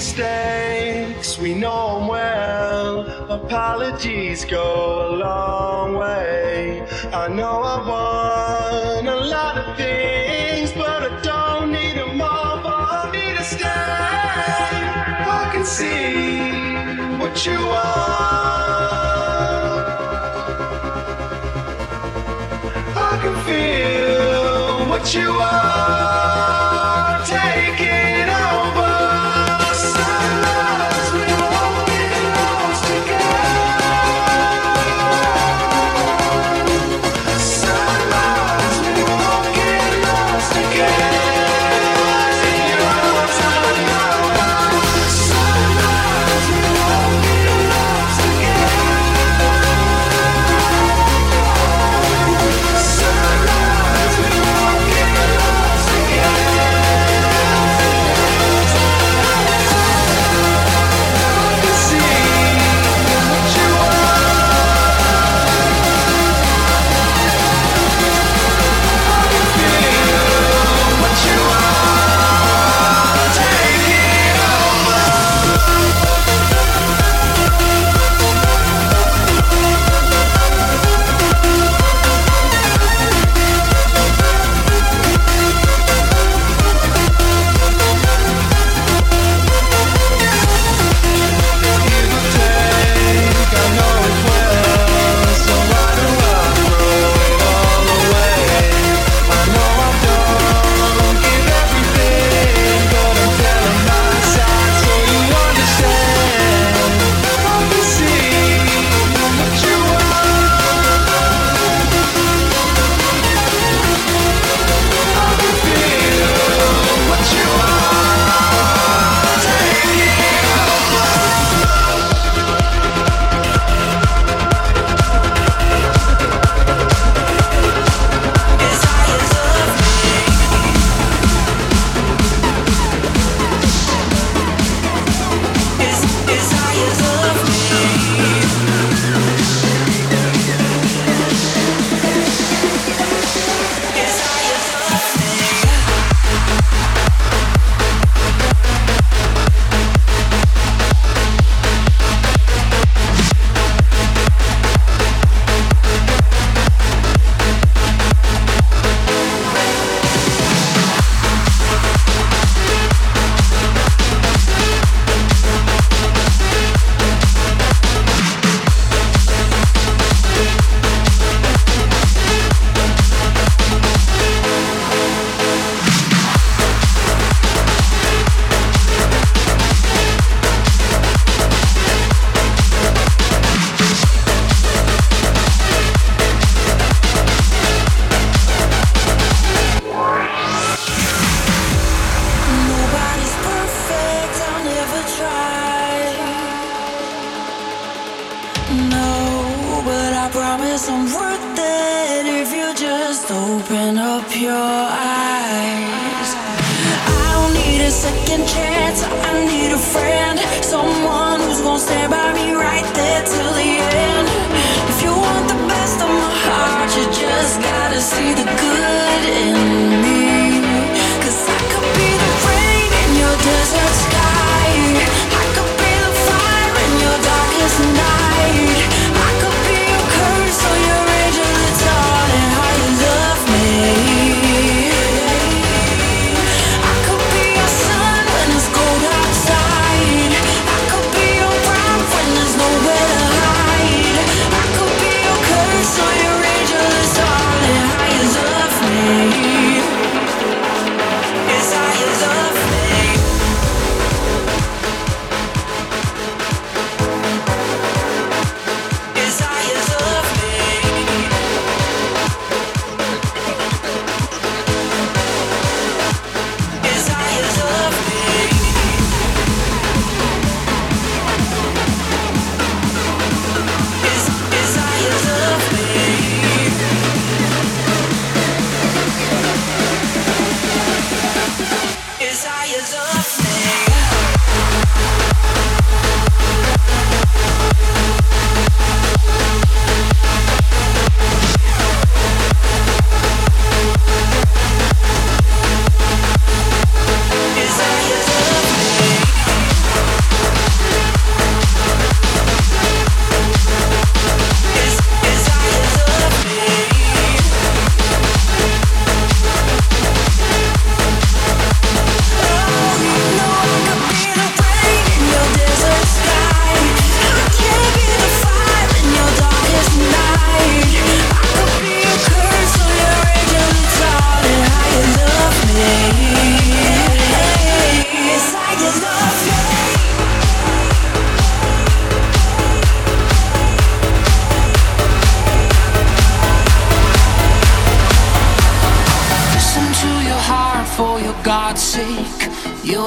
mistakes, we know them well. Apologies go a long way. I know I won a lot of things, but I don't need them all for me to stay. I can see what you are. I can feel what you are.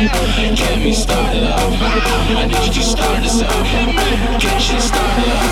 Get me started up. I need you to start us up. Get you started up.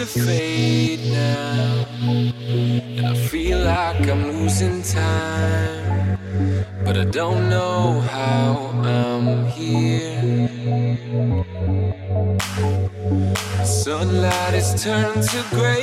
to fade now. And I feel like I'm losing time. But I don't know how I'm here. Sunlight has turned to gray.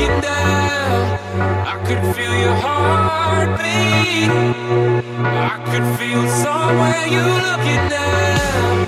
I could feel your heartbeat. I could feel somewhere you looking down.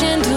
Pushing